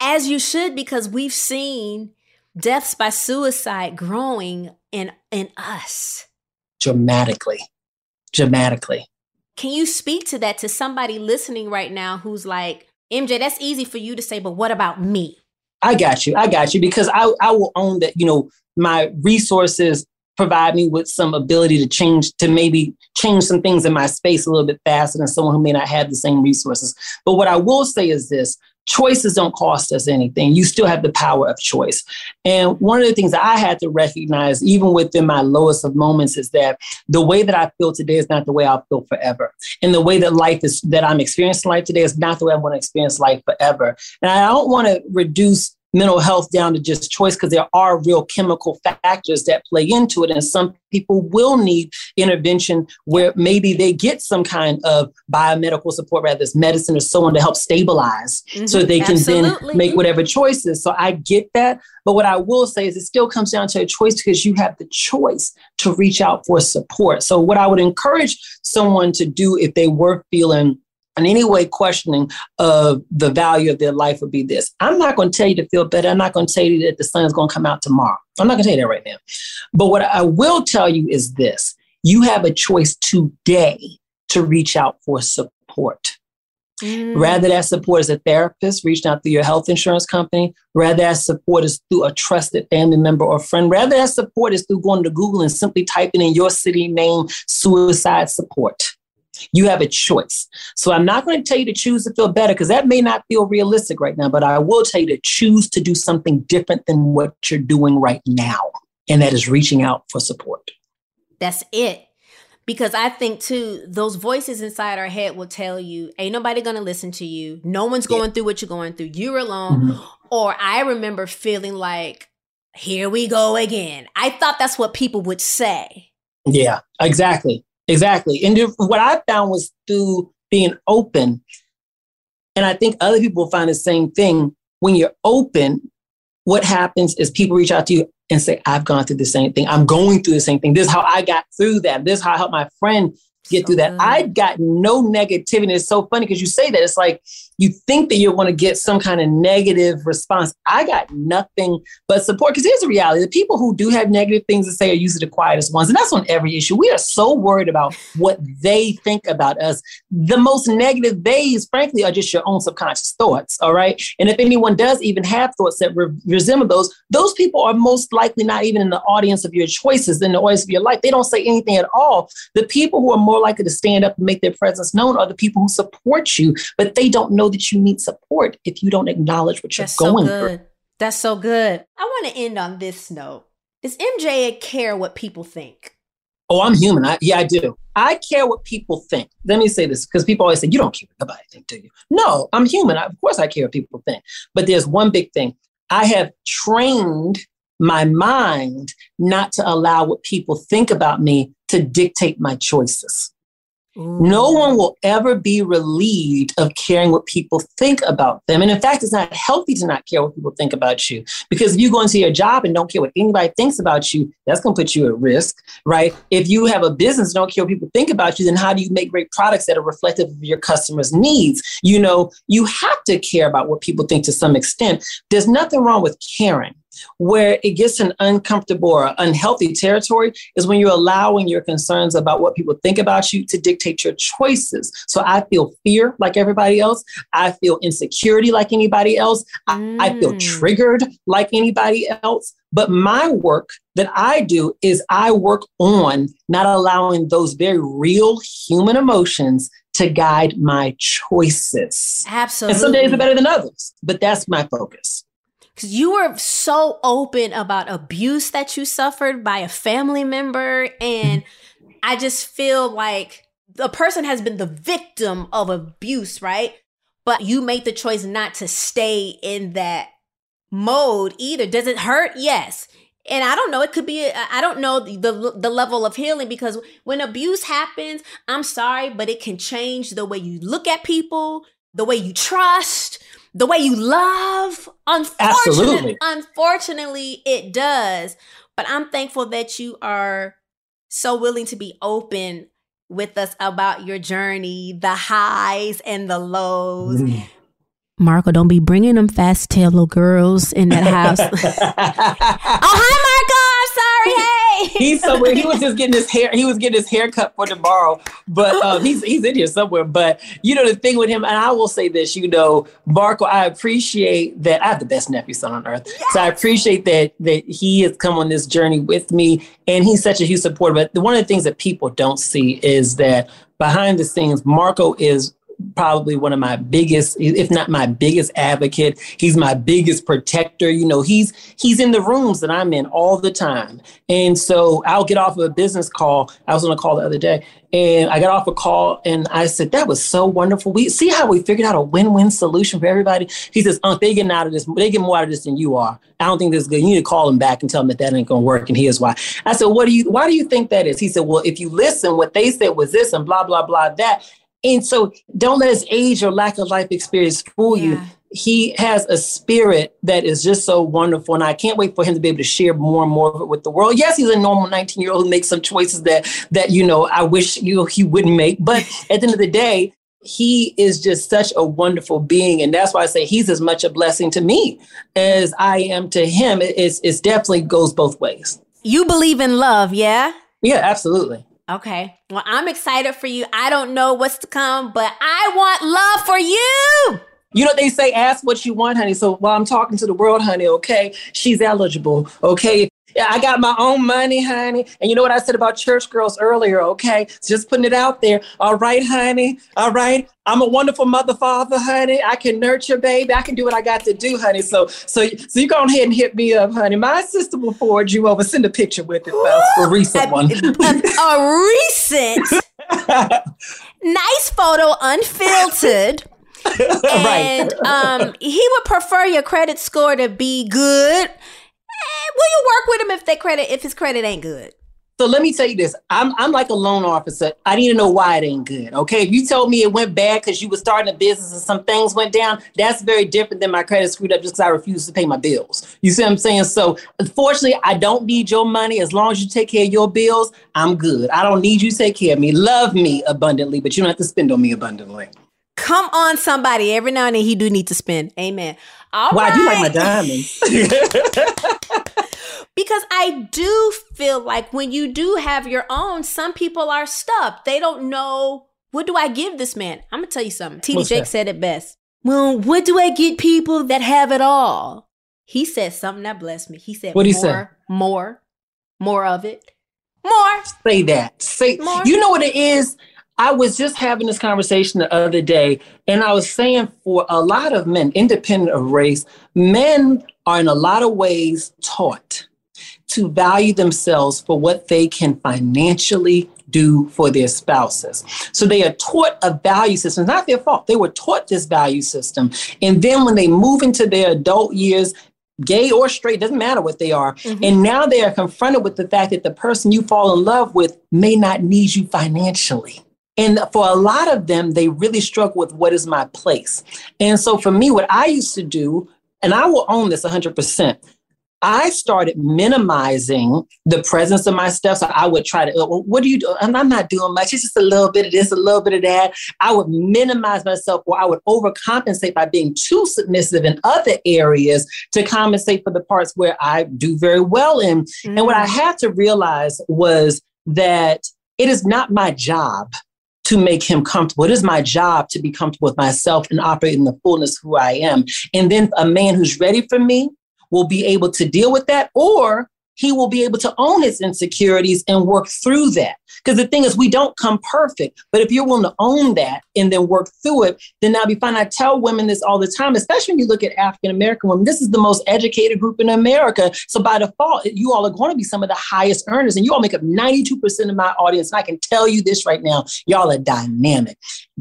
As you should, because we've seen deaths by suicide growing in in us. Dramatically. Dramatically. Can you speak to that to somebody listening right now who's like mj that's easy for you to say but what about me? I got you. I got you. Because i, I will own that you know my resources provide me with some ability to change to maybe change some things in my space a little bit faster than someone who may not have the same resources. But what i will say is this choices don't cost us anything. You still have the power of choice. And one of the things I had to recognize, even within my lowest of moments, is that the way that I feel today is not the way I'll feel forever. And the way that life is, that I'm experiencing life today is not the way I want to experience life forever. And I don't want to reduce mental health down to just choice because there are real chemical factors that play into it. And some people will need intervention where maybe they get some kind of biomedical support, whether it's medicine or so on to help stabilize mm-hmm. so they can Absolutely. then make whatever choices. So I get that. But what I will say is it still comes down to a choice because you have the choice to reach out for support. So what I would encourage someone to do if they were feeling in any way questioning of the value of their life would be this. I'm not going to tell you to feel better. I'm not going to tell you that the sun is going to come out tomorrow. I'm not going to tell you that right now. But what I will tell you is this you have a choice today to reach out for support. Mm. Rather that support is a therapist reaching out through your health insurance company. Rather that support is through a trusted family member or friend. Rather that support is through going to Google and simply typing in your city name suicide support. You have a choice. So I'm not going to tell you to choose to feel better because that may not feel realistic right now, but I will tell you to choose to do something different than what you're doing right now. And that is reaching out for support. That's it. Because I think too, those voices inside our head will tell you, ain't nobody gonna listen to you. No one's going yeah. through what you're going through. You're alone. Mm-hmm. Or I remember feeling like here we go again. I thought that's what people would say. Yeah, exactly. Exactly. And what I found was through being open, and I think other people find the same thing. When you're open, what happens is people reach out to you and say, I've gone through the same thing. I'm going through the same thing. This is how I got through that. This is how I helped my friend get so through that. Good. I got no negativity. It's so funny because you say that. It's like you think that you're going to get some kind of negative response. I got nothing but support. Because here's the reality the people who do have negative things to say are usually the quietest ones. And that's on every issue. We are so worried about what they think about us. The most negative days, frankly, are just your own subconscious thoughts. All right. And if anyone does even have thoughts that re- resemble those, those people are most likely not even in the audience of your choices, in the audience of your life. They don't say anything at all. The people who are more likely to stand up and make their presence known are the people who support you, but they don't know know that you need support if you don't acknowledge what you're That's going so through. That's so good. I want to end on this note. Does MJ care what people think? Oh, I'm human. I, yeah, I do. I care what people think. Let me say this because people always say, you don't care what anybody think, do you? No, I'm human. I, of course, I care what people think. But there's one big thing. I have trained my mind not to allow what people think about me to dictate my choices. No one will ever be relieved of caring what people think about them. And in fact, it's not healthy to not care what people think about you because if you go into your job and don't care what anybody thinks about you, that's going to put you at risk, right? If you have a business and don't care what people think about you, then how do you make great products that are reflective of your customers' needs? You know, you have to care about what people think to some extent. There's nothing wrong with caring. Where it gets an uncomfortable or unhealthy territory is when you're allowing your concerns about what people think about you to dictate your choices. So I feel fear like everybody else. I feel insecurity like anybody else. Mm. I, I feel mm. triggered like anybody else. But my work that I do is I work on not allowing those very real human emotions to guide my choices. Absolutely. And some days are better than others, but that's my focus because you were so open about abuse that you suffered by a family member and i just feel like the person has been the victim of abuse right? But you made the choice not to stay in that mode either. Does it hurt? Yes. And i don't know it could be uh, i don't know the the level of healing because when abuse happens i'm sorry but it can change the way you look at people the way you trust the way you love. Unfortunately, Absolutely. unfortunately, it does. But I'm thankful that you are so willing to be open with us about your journey, the highs and the lows. Mm. Marco, don't be bringing them fast tail little girls in that house. oh, hi, Marco. I'm sorry. Hey. he's somewhere. He was just getting his hair. He was getting his haircut for tomorrow, but um, he's he's in here somewhere. But you know the thing with him, and I will say this. You know, Marco, I appreciate that. I have the best nephew son on earth, yes. so I appreciate that that he has come on this journey with me, and he's such a huge supporter. But one of the things that people don't see is that behind the scenes, Marco is probably one of my biggest, if not my biggest advocate. He's my biggest protector. You know, he's he's in the rooms that I'm in all the time. And so I'll get off of a business call. I was on a call the other day, and I got off a call and I said, That was so wonderful. We see how we figured out a win-win solution for everybody. He says, Unc, they getting out of this, they get more out of this than you are. I don't think this is good. You need to call him back and tell him that that ain't gonna work. And here's why. I said, What do you why do you think that is? He said, Well, if you listen, what they said was this and blah, blah, blah, that. And so don't let his age or lack of life experience fool yeah. you. He has a spirit that is just so wonderful. And I can't wait for him to be able to share more and more of it with the world. Yes, he's a normal 19 year old who makes some choices that, that, you know, I wish you know, he wouldn't make. But at the end of the day, he is just such a wonderful being. And that's why I say he's as much a blessing to me as I am to him. It's, it's definitely goes both ways. You believe in love, yeah? Yeah, absolutely. Okay. Well, I'm excited for you. I don't know what's to come, but I want love for you. You know, they say, ask what you want, honey. So while I'm talking to the world, honey, okay, she's eligible. Okay. I got my own money, honey. And you know what I said about church girls earlier, okay? Just putting it out there. All right, honey. All right. I'm a wonderful mother, father, honey. I can nurture, baby. I can do what I got to do, honey. So, so, so you go ahead and hit me up, honey. My sister will forward you over. Send a picture with it, a recent one. a, a recent, nice photo, unfiltered. and um, he would prefer your credit score to be good Eh, will you work with him if they credit if his credit ain't good? So let me tell you this. I'm I'm like a loan officer. I need to know why it ain't good. Okay. If you told me it went bad because you were starting a business and some things went down, that's very different than my credit screwed up just because I refuse to pay my bills. You see what I'm saying? So unfortunately, I don't need your money. As long as you take care of your bills, I'm good. I don't need you to take care of me. Love me abundantly, but you don't have to spend on me abundantly. Come on, somebody. Every now and then he do need to spend. Amen. All Why right. do you like my diamonds? because I do feel like when you do have your own, some people are stuck. They don't know what do I give this man. I'm gonna tell you something. TD Jakes that? said it best. Well, what do I get people that have it all? He said something that blessed me. He said, "What do you say? More, more of it, more." Say that. Say. More. You know what it is. I was just having this conversation the other day, and I was saying for a lot of men, independent of race, men are in a lot of ways taught to value themselves for what they can financially do for their spouses. So they are taught a value system, it's not their fault. They were taught this value system. And then when they move into their adult years, gay or straight, doesn't matter what they are. Mm-hmm. And now they are confronted with the fact that the person you fall in love with may not need you financially. And for a lot of them, they really struggle with what is my place. And so for me, what I used to do, and I will own this 100%. I started minimizing the presence of my stuff. So I would try to, well, what do you do? I'm, I'm not doing much. It's just a little bit of this, a little bit of that. I would minimize myself or I would overcompensate by being too submissive in other areas to compensate for the parts where I do very well in. Mm-hmm. And what I mm. had to realize was that it is not my job to make him comfortable. It is my job to be comfortable with myself and operate in the fullness who I am. And then a man who's ready for me will be able to deal with that, or he will be able to own his insecurities and work through that. Because the thing is, we don't come perfect. But if you're willing to own that and then work through it, then that'll be fine. I tell women this all the time, especially when you look at African American women. This is the most educated group in America. So by default, you all are going to be some of the highest earners. And you all make up 92% of my audience. And I can tell you this right now, y'all are dynamic.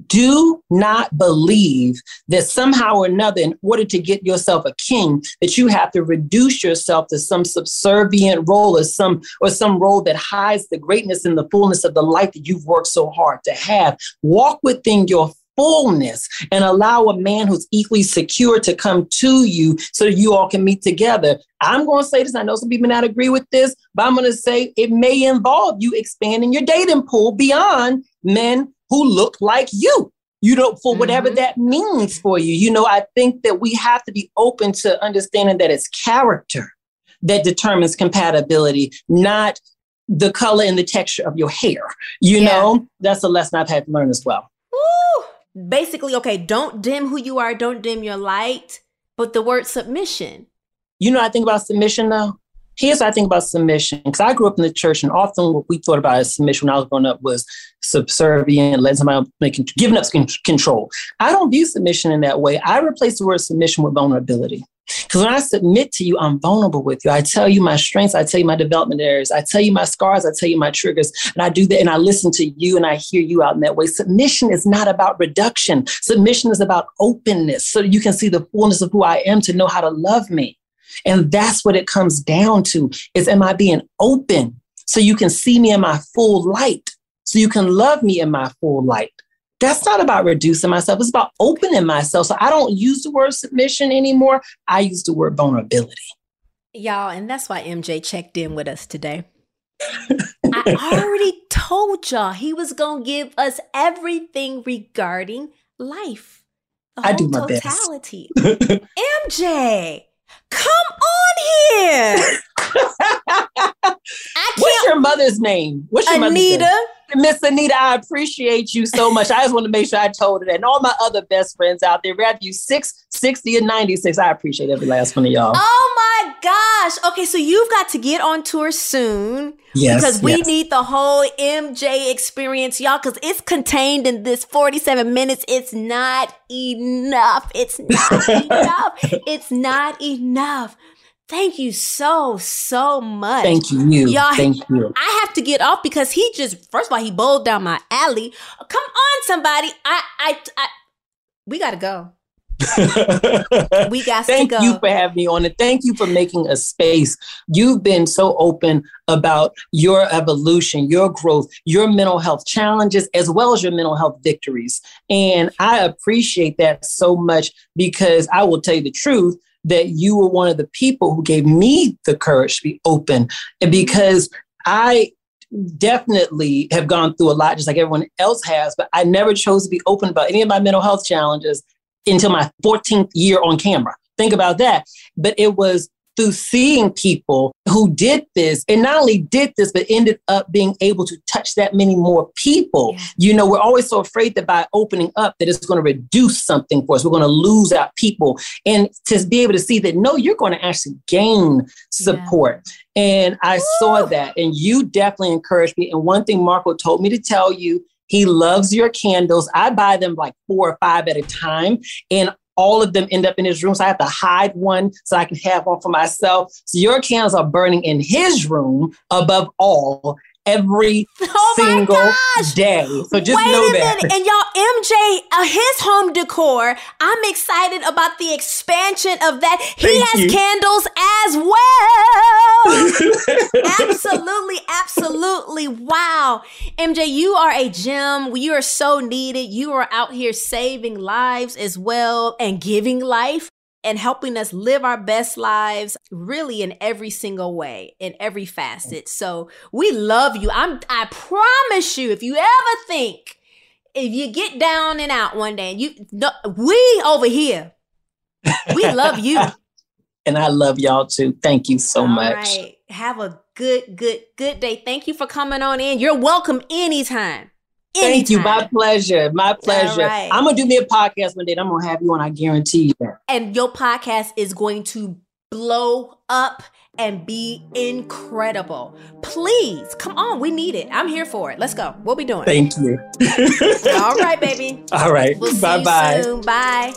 Do not believe that somehow or another, in order to get yourself a king, that you have to reduce yourself to some subservient role or some or some role that hides the greatness and the fullness of the life that you've worked so hard to have. Walk within your fullness and allow a man who's equally secure to come to you so that you all can meet together. I'm going to say this. I know some people not agree with this, but I'm going to say it may involve you expanding your dating pool beyond men who look like you. You know, for whatever mm-hmm. that means for you. You know, I think that we have to be open to understanding that it's character that determines compatibility, not the color and the texture of your hair. You yeah. know, that's a lesson I've had to learn as well. Ooh. Basically, okay, don't dim who you are, don't dim your light, but the word submission. You know, I think about submission though. Here's what I think about submission. Because I grew up in the church, and often what we thought about as submission when I was growing up was subservient, letting somebody making giving up control. I don't view submission in that way. I replace the word submission with vulnerability. Because when I submit to you, I'm vulnerable with you. I tell you my strengths, I tell you my development areas, I tell you my scars, I tell you my triggers, and I do that and I listen to you and I hear you out in that way. Submission is not about reduction. Submission is about openness so you can see the fullness of who I am to know how to love me. And that's what it comes down to is am I being open so you can see me in my full light, so you can love me in my full light that's not about reducing myself. It's about opening myself. So I don't use the word submission anymore. I use the word vulnerability. Y'all, and that's why MJ checked in with us today. I already told y'all he was going to give us everything regarding life. I do my totality. best. MJ, come on here. What's your mother's name? What's your Anita. mother's name? Anita. Miss Anita, I appreciate you so much. I just want to make sure I told her that. And all my other best friends out there, whether you six, 60, and 96, I appreciate every last one of y'all. Oh my gosh. Okay, so you've got to get on tour soon. Yes. Because we yes. need the whole MJ experience, y'all, because it's contained in this 47 minutes. It's not enough. It's not enough. It's not enough. Thank you so, so much. Thank you. Y'all, Thank you. I have to get off because he just, first of all, he bowled down my alley. Come on, somebody. I, I, I we got to go. we got thank to go. Thank you for having me on and thank you for making a space you've been so open about your evolution your growth your mental health challenges as well as your mental health victories and i appreciate that so much because i will tell you the truth that you were one of the people who gave me the courage to be open and because i definitely have gone through a lot just like everyone else has but i never chose to be open about any of my mental health challenges until my 14th year on camera. Think about that. But it was through seeing people who did this and not only did this, but ended up being able to touch that many more people. Yeah. You know, we're always so afraid that by opening up that it's going to reduce something for us. We're going to lose out people. And to be able to see that, no, you're going to actually gain support. Yeah. And I Woo! saw that. And you definitely encouraged me. And one thing Marco told me to tell you he loves your candles. I buy them like four or five at a time. And all of them end up in his room. So I have to hide one so I can have one for myself. So your candles are burning in his room above all every oh single day. So just Wait know that. Minute. And y'all, MJ, uh, his home decor, I'm excited about the expansion of that. He Thank has you. candles as well. absolutely, absolutely. Wow. MJ, you are a gem. You are so needed. You are out here saving lives as well and giving life and helping us live our best lives really in every single way in every facet. So we love you. I'm i promise you if you ever think if you get down and out one day and you no, we over here. We love you. And i love y'all too. Thank you so All much. right. have a good good good day. Thank you for coming on in. You're welcome anytime Anytime. Thank you. My pleasure. My pleasure. Right. I'm gonna do me a podcast one day. I'm gonna have you on. I guarantee you that. And your podcast is going to blow up and be incredible. Please come on. We need it. I'm here for it. Let's go. What we doing? Thank you. All right, baby. All right. We'll bye bye. Bye.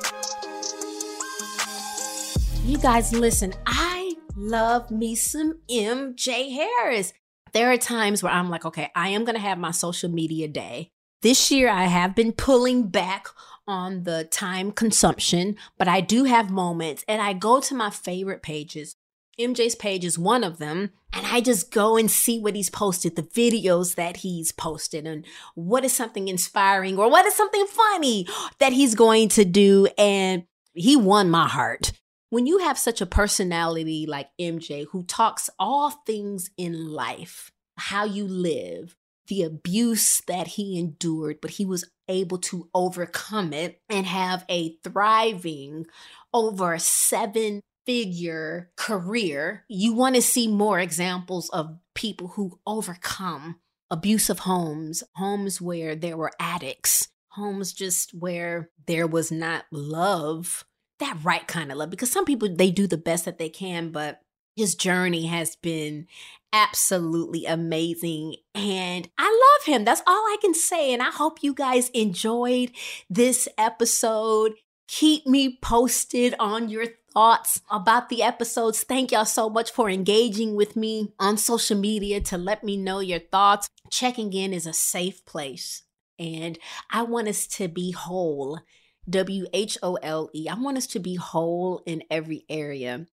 You guys, listen. I love me some MJ Harris there are times where I'm like, okay, I am going to have my social media day. This year, I have been pulling back on the time consumption, but I do have moments and I go to my favorite pages. MJ's page is one of them. And I just go and see what he's posted, the videos that he's posted, and what is something inspiring or what is something funny that he's going to do. And he won my heart when you have such a personality like MJ who talks all things in life, how you live, the abuse that he endured, but he was able to overcome it and have a thriving over seven figure career. You want to see more examples of people who overcome abusive homes, homes where there were addicts, homes just where there was not love that right kind of love because some people they do the best that they can but his journey has been absolutely amazing and I love him. That's all I can say and I hope you guys enjoyed this episode. Keep me posted on your thoughts about the episodes. Thank y'all so much for engaging with me on social media to let me know your thoughts. Checking in is a safe place and I want us to be whole W H O L E. I want us to be whole in every area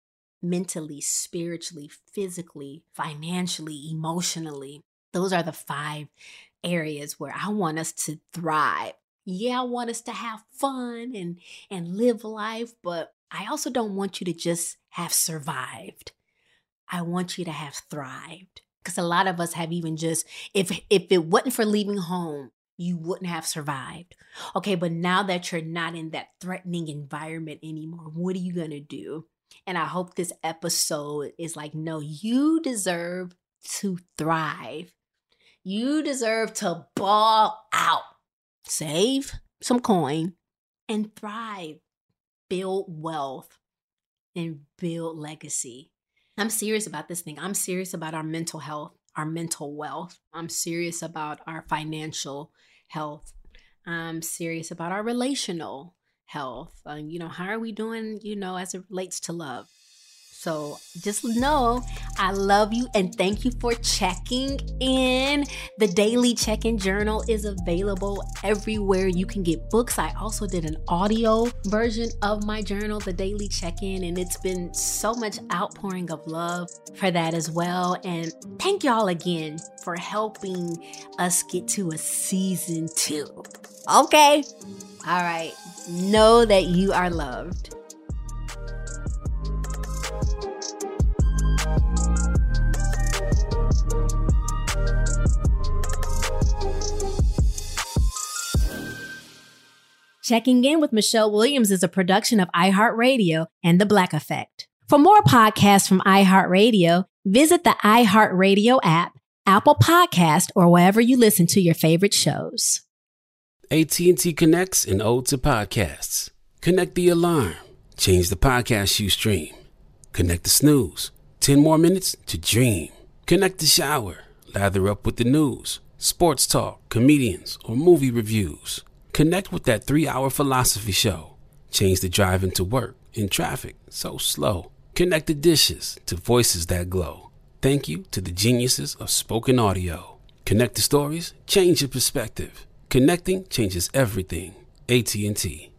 mentally, spiritually, physically, financially, emotionally. Those are the five areas where I want us to thrive. Yeah, I want us to have fun and and live life, but I also don't want you to just have survived. I want you to have thrived. Because a lot of us have even just if if it wasn't for leaving home, you wouldn't have survived. Okay, but now that you're not in that threatening environment anymore, what are you going to do? And I hope this episode is like, no, you deserve to thrive. You deserve to ball out. Save some coin and thrive. Build wealth and build legacy. I'm serious about this thing. I'm serious about our mental health our mental wealth. I'm serious about our financial health. I'm serious about our relational health. Um, you know, how are we doing, you know, as it relates to love? So just know I love you and thank you for checking in. The daily check in journal is available everywhere you can get books. I also did an audio version of my journal, the daily check in, and it's been so much outpouring of love for that as well. And thank y'all again for helping us get to a season two. Okay. All right. Know that you are loved. Checking In with Michelle Williams is a production of iHeartRadio and The Black Effect. For more podcasts from iHeartRadio, visit the iHeartRadio app, Apple Podcast, or wherever you listen to your favorite shows. AT&T connects an ode to podcasts. Connect the alarm. Change the podcast you stream. Connect the snooze. 10 more minutes to dream. Connect the shower. Lather up with the news, sports talk, comedians, or movie reviews. Connect with that three hour philosophy show. Change the drive into work in traffic so slow. Connect the dishes to voices that glow. Thank you to the geniuses of spoken audio. Connect the stories, change your perspective. Connecting changes everything. AT&T.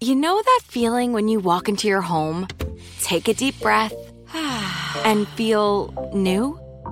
You know that feeling when you walk into your home, take a deep breath, and feel new?